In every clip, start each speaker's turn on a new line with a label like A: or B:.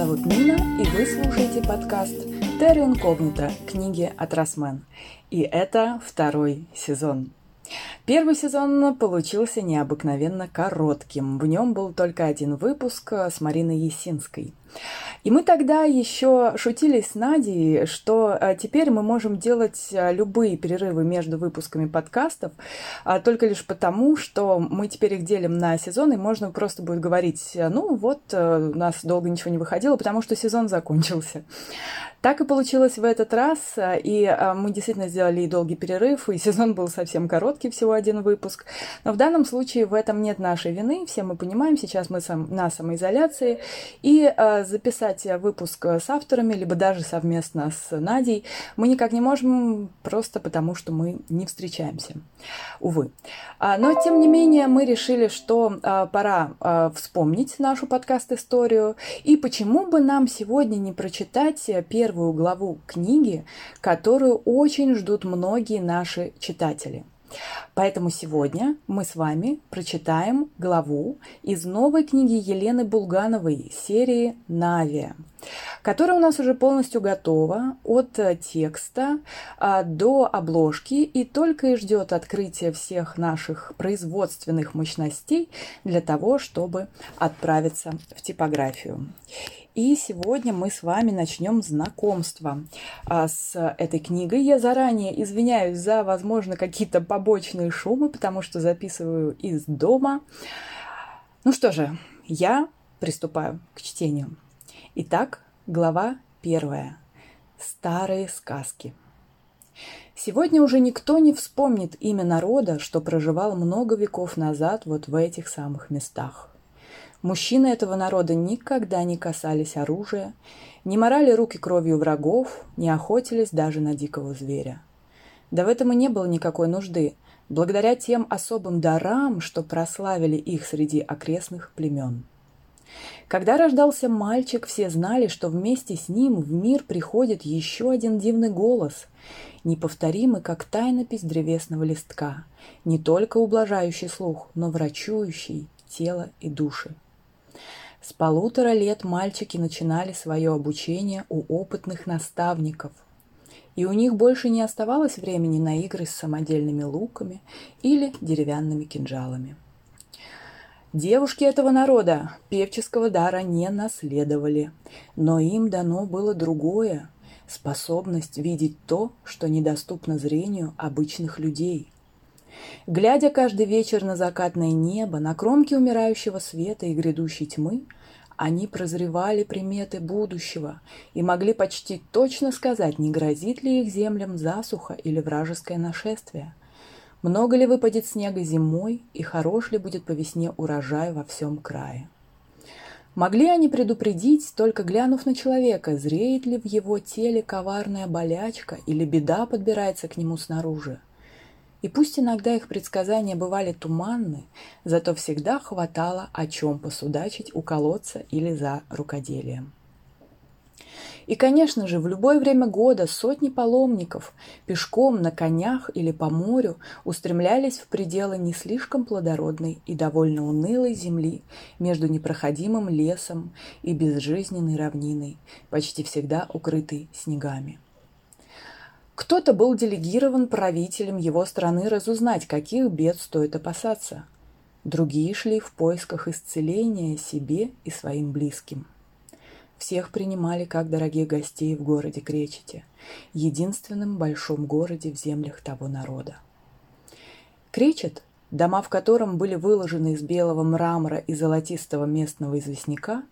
A: зовут Нина, и вы слушаете подкаст «Терра инкогнита. Книги от Росмен». И это второй сезон. Первый сезон получился необыкновенно коротким. В нем был только один выпуск с Мариной Есинской. И мы тогда еще шутили с Надей, что а, теперь мы можем делать а, любые перерывы между выпусками подкастов, а, только лишь потому, что мы теперь их делим на сезоны, и можно просто будет говорить, ну вот, у нас долго ничего не выходило, потому что сезон закончился. Так и получилось в этот раз, и мы действительно сделали и долгий перерыв, и сезон был совсем короткий, всего один выпуск. Но в данном случае в этом нет нашей вины, все мы понимаем, сейчас мы сам, на самоизоляции, и записать выпуск с авторами, либо даже совместно с Надей мы никак не можем, просто потому что мы не встречаемся. Увы. А, но, тем не менее, мы решили, что а, пора а, вспомнить нашу подкаст-историю, и почему бы нам сегодня не прочитать первую главу книги, которую очень ждут многие наши читатели – Поэтому сегодня мы с вами прочитаем главу из новой книги Елены Булгановой серии «Навия», которая у нас уже полностью готова от текста а, до обложки и только и ждет открытия всех наших производственных мощностей для того, чтобы отправиться в типографию. И сегодня мы с вами начнем знакомство а, с этой книгой. Я заранее извиняюсь за, возможно, какие-то побочные шумы, потому что записываю из дома. Ну что же, я приступаю к чтению. Итак, глава первая. Старые сказки. Сегодня уже никто не вспомнит имя народа, что проживал много веков назад вот в этих самых местах. Мужчины этого народа никогда не касались оружия, не морали руки кровью врагов, не охотились даже на дикого зверя. Да в этом и не было никакой нужды, благодаря тем особым дарам, что прославили их среди окрестных племен. Когда рождался мальчик, все знали, что вместе с ним в мир приходит еще один дивный голос, неповторимый, как тайнопись древесного листка, не только ублажающий слух, но врачующий тело и души. С полутора лет мальчики начинали свое обучение у опытных наставников, и у них больше не оставалось времени на игры с самодельными луками или деревянными кинжалами. Девушки этого народа певческого дара не наследовали, но им дано было другое – способность видеть то, что недоступно зрению обычных людей – Глядя каждый вечер на закатное небо, на кромки умирающего света и грядущей тьмы, они прозревали приметы будущего и могли почти точно сказать, не грозит ли их землям засуха или вражеское нашествие. Много ли выпадет снега зимой и хорош ли будет по весне урожай во всем крае. Могли они предупредить, только глянув на человека, зреет ли в его теле коварная болячка или беда подбирается к нему снаружи. И пусть иногда их предсказания бывали туманны, зато всегда хватало о чем посудачить у колодца или за рукоделием. И, конечно же, в любое время года сотни паломников пешком, на конях или по морю устремлялись в пределы не слишком плодородной и довольно унылой земли между непроходимым лесом и безжизненной равниной, почти всегда укрытой снегами. Кто-то был делегирован правителем его страны разузнать, каких бед стоит опасаться. Другие шли в поисках исцеления себе и своим близким. Всех принимали как дорогих гостей в городе Кречете, единственном большом городе в землях того народа. Кречет дома в котором были выложены из белого мрамора и золотистого местного известняка,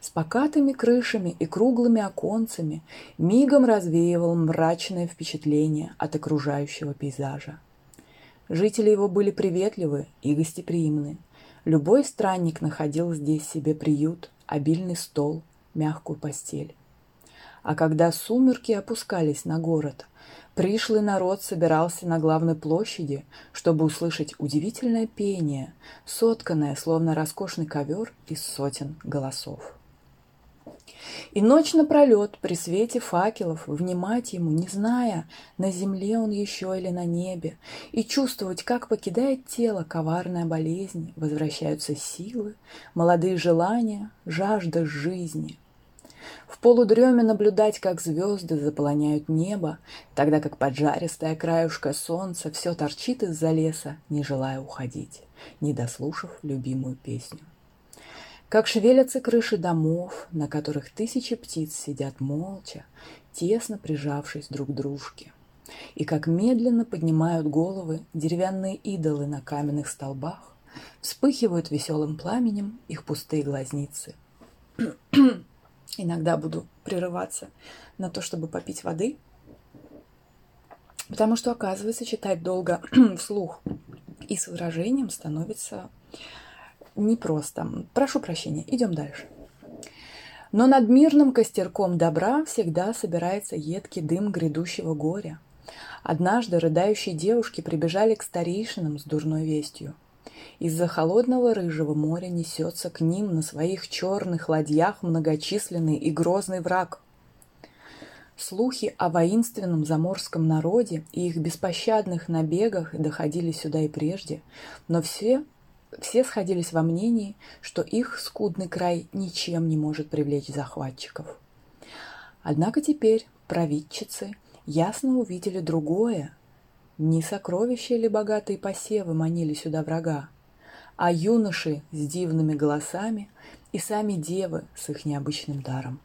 A: с покатыми крышами и круглыми оконцами, мигом развеивал мрачное впечатление от окружающего пейзажа. Жители его были приветливы и гостеприимны. Любой странник находил здесь себе приют, обильный стол, мягкую постель. А когда сумерки опускались на город – Пришлый народ собирался на главной площади, чтобы услышать удивительное пение, сотканное, словно роскошный ковер из сотен голосов. И ночь напролет при свете факелов внимать ему, не зная, на земле он еще или на небе, и чувствовать, как покидает тело коварная болезнь, возвращаются силы, молодые желания, жажда жизни – в полудреме наблюдать, как звезды заполоняют небо, тогда как поджаристая краюшка солнца все торчит из-за леса, не желая уходить, не дослушав любимую песню. Как шевелятся крыши домов, на которых тысячи птиц сидят молча, тесно прижавшись друг к дружке. И как медленно поднимают головы деревянные идолы на каменных столбах, вспыхивают веселым пламенем их пустые глазницы. Иногда буду прерываться на то, чтобы попить воды, потому что, оказывается, читать долго вслух и с выражением становится непросто. Прошу прощения, идем дальше. Но над мирным костерком добра всегда собирается едкий дым грядущего горя. Однажды рыдающие девушки прибежали к старейшинам с дурной вестью. Из-за холодного рыжего моря несется к ним на своих черных ладьях многочисленный и грозный враг. Слухи о воинственном заморском народе и их беспощадных набегах доходили сюда и прежде, но все все сходились во мнении, что их скудный край ничем не может привлечь захватчиков. Однако теперь провидчицы ясно увидели другое. Не сокровища или богатые посевы манили сюда врага, а юноши с дивными голосами и сами девы с их необычным даром.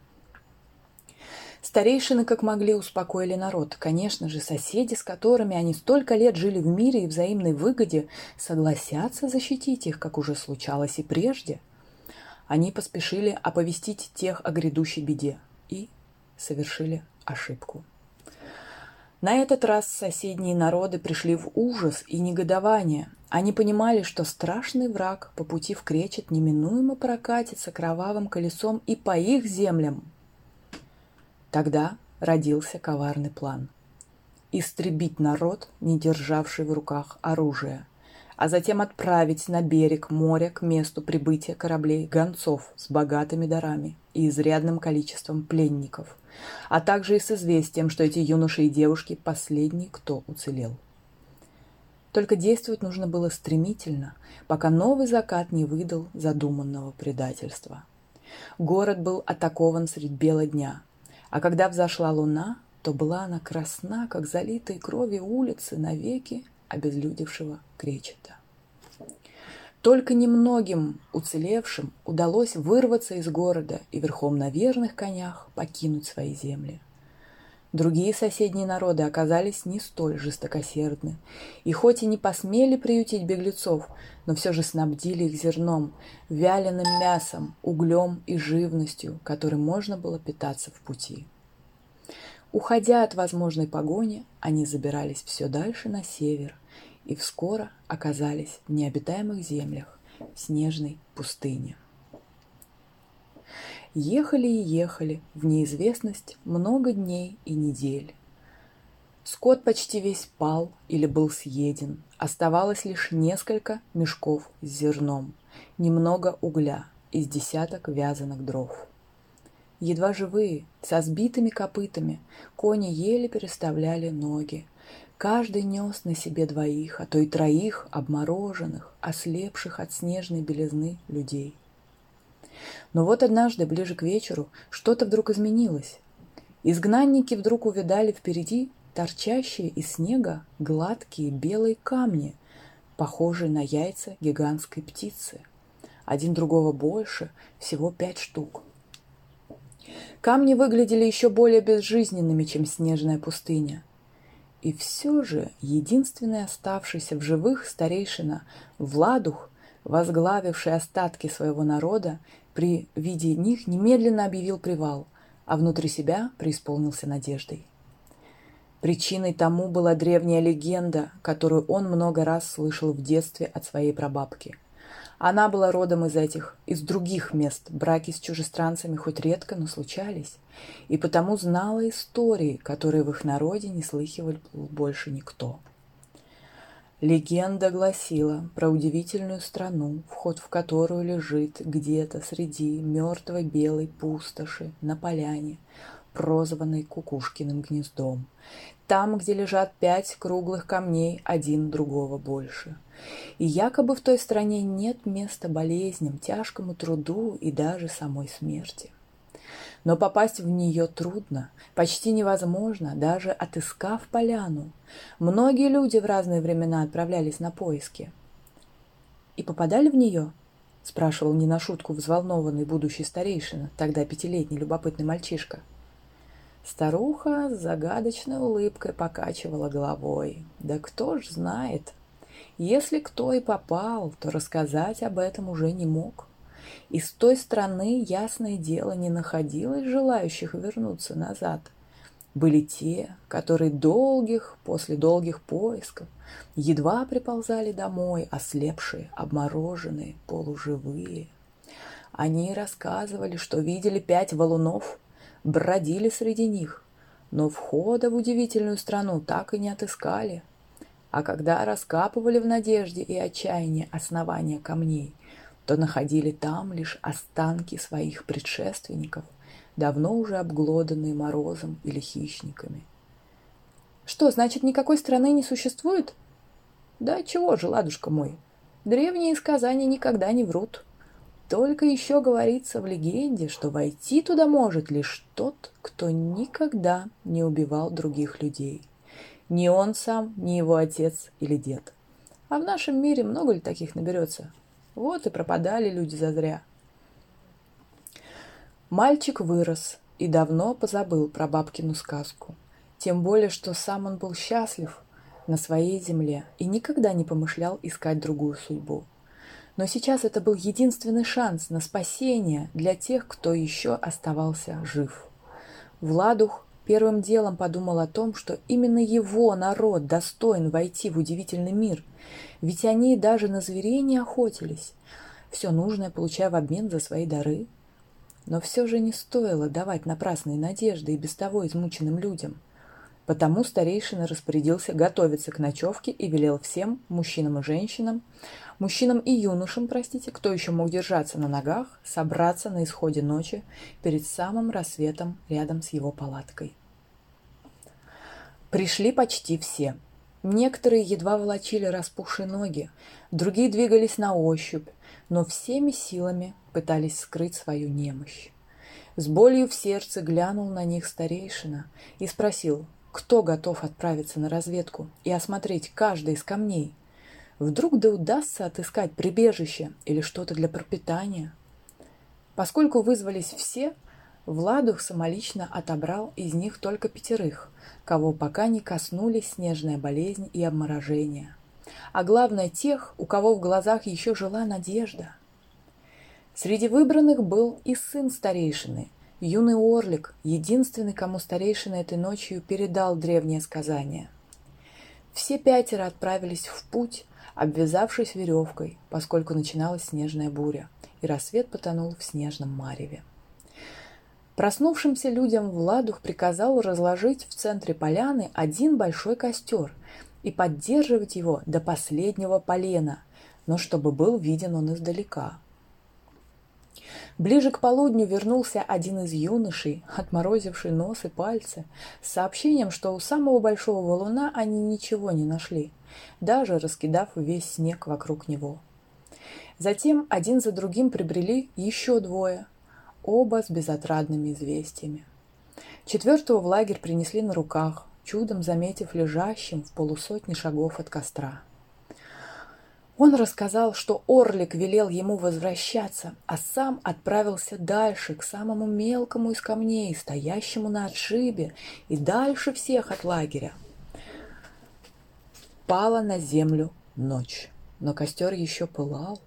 A: Старейшины как могли успокоили народ. Конечно же, соседи, с которыми они столько лет жили в мире и взаимной выгоде, согласятся защитить их, как уже случалось и прежде. Они поспешили оповестить тех о грядущей беде и совершили ошибку. На этот раз соседние народы пришли в ужас и негодование. Они понимали, что страшный враг по пути в кречет неминуемо прокатится кровавым колесом и по их землям, Тогда родился коварный план. Истребить народ, не державший в руках оружие, а затем отправить на берег моря к месту прибытия кораблей гонцов с богатыми дарами и изрядным количеством пленников, а также и с известием, что эти юноши и девушки – последний, кто уцелел. Только действовать нужно было стремительно, пока новый закат не выдал задуманного предательства. Город был атакован средь бела дня – а когда взошла луна, то была она красна, как залитые кровью улицы навеки обезлюдевшего кречета. Только немногим уцелевшим удалось вырваться из города и верхом на верных конях покинуть свои земли. Другие соседние народы оказались не столь жестокосердны, и хоть и не посмели приютить беглецов, но все же снабдили их зерном, вяленым мясом, углем и живностью, которой можно было питаться в пути. Уходя от возможной погони, они забирались все дальше на север и вскоре оказались в необитаемых землях, в снежной пустыне. Ехали и ехали в неизвестность много дней и недель. Скот почти весь пал или был съеден. Оставалось лишь несколько мешков с зерном, немного угля из десяток вязаных дров. Едва живые, со сбитыми копытами, кони еле переставляли ноги. Каждый нес на себе двоих, а то и троих обмороженных, ослепших от снежной белизны людей. Но вот однажды, ближе к вечеру, что-то вдруг изменилось. Изгнанники вдруг увидали впереди торчащие из снега гладкие белые камни, похожие на яйца гигантской птицы. Один другого больше, всего пять штук. Камни выглядели еще более безжизненными, чем снежная пустыня. И все же единственный оставшийся в живых старейшина Владух, возглавивший остатки своего народа, при виде них немедленно объявил привал, а внутри себя преисполнился надеждой. Причиной тому была древняя легенда, которую он много раз слышал в детстве от своей прабабки. Она была родом из этих, из других мест, браки с чужестранцами хоть редко, но случались, и потому знала истории, которые в их народе не слыхивал больше никто. Легенда гласила про удивительную страну, вход в которую лежит где-то среди мертвой белой пустоши на поляне, прозванной Кукушкиным гнездом. Там, где лежат пять круглых камней, один другого больше. И якобы в той стране нет места болезням, тяжкому труду и даже самой смерти. но попасть в нее трудно, почти невозможно, даже отыскав поляну. Многие люди в разные времена отправлялись на поиски. «И попадали в нее?» — спрашивал не на шутку взволнованный будущий старейшина, тогда пятилетний любопытный мальчишка. Старуха с загадочной улыбкой покачивала головой. «Да кто ж знает? Если кто и попал, то рассказать об этом уже не мог». И с той стороны, ясное дело, не находилось желающих вернуться назад. Были те, которые долгих, после долгих поисков, едва приползали домой, ослепшие, обмороженные, полуживые. Они рассказывали, что видели пять валунов, бродили среди них, но входа в удивительную страну так и не отыскали. А когда раскапывали в надежде и отчаянии основания камней, то находили там лишь останки своих предшественников, давно уже обглоданные морозом или хищниками. Что, значит, никакой страны не существует? Да чего же, ладушка мой, древние сказания никогда не врут. Только еще говорится в легенде, что войти туда может лишь тот, кто никогда не убивал других людей. Ни он сам, ни его отец или дед. А в нашем мире много ли таких наберется? Вот и пропадали люди зазря. Мальчик вырос и давно позабыл про бабкину сказку. Тем более, что сам он был счастлив на своей земле и никогда не помышлял искать другую судьбу. Но сейчас это был единственный шанс на спасение для тех, кто еще оставался жив. Владух первым делом подумал о том, что именно его народ достоин войти в удивительный мир, ведь они даже на зверей не охотились, все нужное получая в обмен за свои дары. Но все же не стоило давать напрасные надежды и без того измученным людям. Потому старейшина распорядился готовиться к ночевке и велел всем, мужчинам и женщинам, мужчинам и юношам, простите, кто еще мог держаться на ногах, собраться на исходе ночи перед самым рассветом рядом с его палаткой. Пришли почти все. Некоторые едва волочили распухшие ноги, другие двигались на ощупь, но всеми силами пытались скрыть свою немощь. С болью в сердце глянул на них старейшина и спросил, кто готов отправиться на разведку и осмотреть каждый из камней. Вдруг да удастся отыскать прибежище или что-то для пропитания. Поскольку вызвались все, Владух самолично отобрал из них только пятерых, кого пока не коснулись снежная болезнь и обморожение. А главное тех, у кого в глазах еще жила надежда. Среди выбранных был и сын старейшины, юный Орлик, единственный, кому старейшина этой ночью передал древнее сказание. Все пятеро отправились в путь, обвязавшись веревкой, поскольку начиналась снежная буря, и рассвет потонул в снежном мареве. Проснувшимся людям Владух приказал разложить в центре поляны один большой костер и поддерживать его до последнего полена, но чтобы был виден он издалека. Ближе к полудню вернулся один из юношей, отморозивший нос и пальцы, с сообщением, что у самого большого валуна они ничего не нашли – даже раскидав весь снег вокруг него. Затем один за другим прибрели еще двое, оба с безотрадными известиями. Четвертого в лагерь принесли на руках, чудом заметив лежащим в полусотни шагов от костра. Он рассказал, что Орлик велел ему возвращаться, а сам отправился дальше, к самому мелкому из камней, стоящему на отшибе, и дальше всех от лагеря, Пала на землю ночь, но костер еще пылал,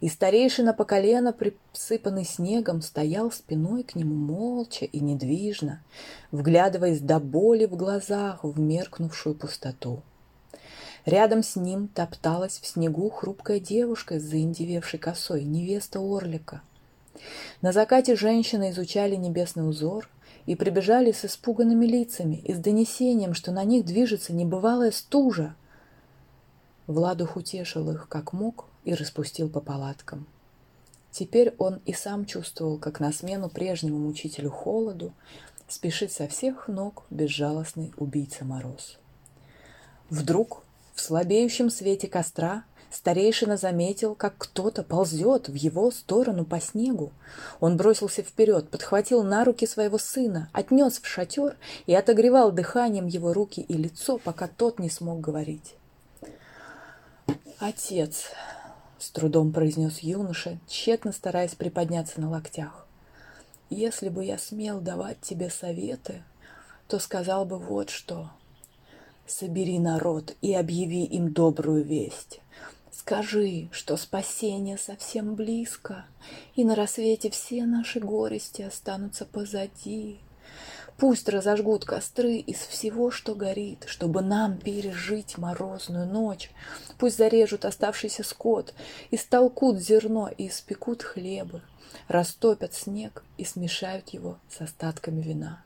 A: и старейшина по колено, присыпанный снегом, стоял спиной к нему молча и недвижно, вглядываясь до боли в глазах в меркнувшую пустоту. Рядом с ним топталась в снегу хрупкая девушка с заиндевевшей косой, невеста Орлика. На закате женщины изучали небесный узор и прибежали с испуганными лицами и с донесением, что на них движется небывалая стужа. Владух утешил их как мог и распустил по палаткам. Теперь он и сам чувствовал, как на смену прежнему мучителю холоду спешит со всех ног безжалостный убийца Мороз. Вдруг в слабеющем свете костра Старейшина заметил, как кто-то ползет в его сторону по снегу. Он бросился вперед, подхватил на руки своего сына, отнес в шатер и отогревал дыханием его руки и лицо, пока тот не смог говорить. «Отец», — с трудом произнес юноша, тщетно стараясь приподняться на локтях, «если бы я смел давать тебе советы, то сказал бы вот что. Собери народ и объяви им добрую весть. Скажи, что спасение совсем близко, и на рассвете все наши горести останутся позади. Пусть разожгут костры из всего, что горит, чтобы нам пережить морозную ночь. Пусть зарежут оставшийся скот, истолкут зерно и испекут хлебы, растопят снег и смешают его с остатками вина.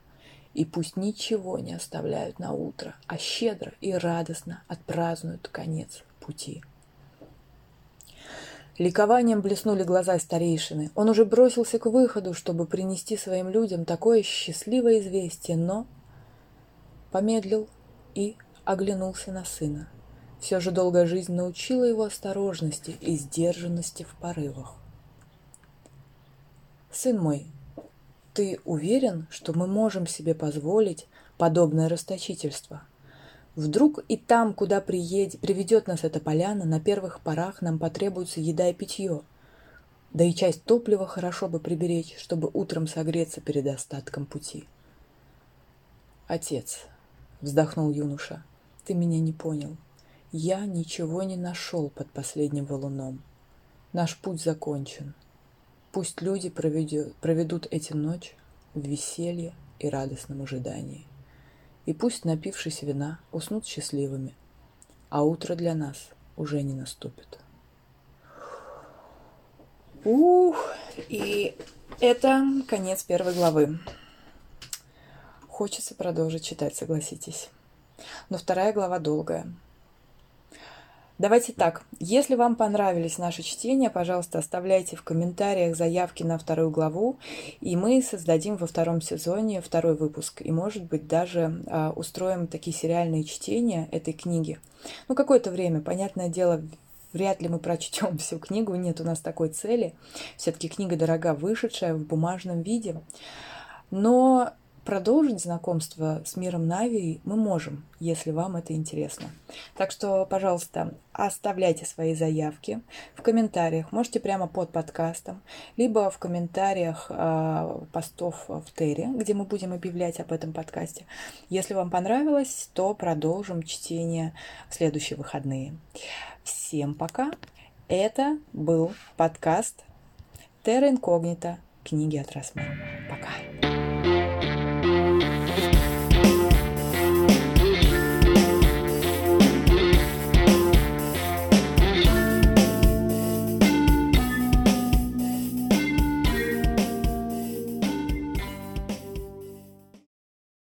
A: И пусть ничего не оставляют на утро, а щедро и радостно отпразднуют конец пути. Ликованием блеснули глаза старейшины. Он уже бросился к выходу, чтобы принести своим людям такое счастливое известие, но помедлил и оглянулся на сына. Все же долгая жизнь научила его осторожности и сдержанности в порывах. «Сын мой, ты уверен, что мы можем себе позволить подобное расточительство?» Вдруг и там, куда приедет, приведет нас эта поляна, на первых порах нам потребуется еда и питье. Да и часть топлива хорошо бы приберечь, чтобы утром согреться перед остатком пути. «Отец», — вздохнул юноша, — «ты меня не понял. Я ничего не нашел под последним валуном. Наш путь закончен. Пусть люди проведет, проведут эти ночь в веселье и радостном ожидании и пусть, напившись вина, уснут счастливыми, а утро для нас уже не наступит. Ух, и это конец первой главы. Хочется продолжить читать, согласитесь. Но вторая глава долгая. Давайте так, если вам понравились наши чтения, пожалуйста, оставляйте в комментариях заявки на вторую главу, и мы создадим во втором сезоне второй выпуск. И, может быть, даже а, устроим такие сериальные чтения этой книги. Ну, какое-то время, понятное дело, вряд ли мы прочтем всю книгу, нет у нас такой цели. Все-таки книга дорога, вышедшая в бумажном виде. Но продолжить знакомство с миром Нави мы можем, если вам это интересно. Так что, пожалуйста, оставляйте свои заявки в комментариях. Можете прямо под подкастом, либо в комментариях э, постов в Тере, где мы будем объявлять об этом подкасте. Если вам понравилось, то продолжим чтение в следующие выходные. Всем пока! Это был подкаст Терра Инкогнита книги от Росмана. Пока!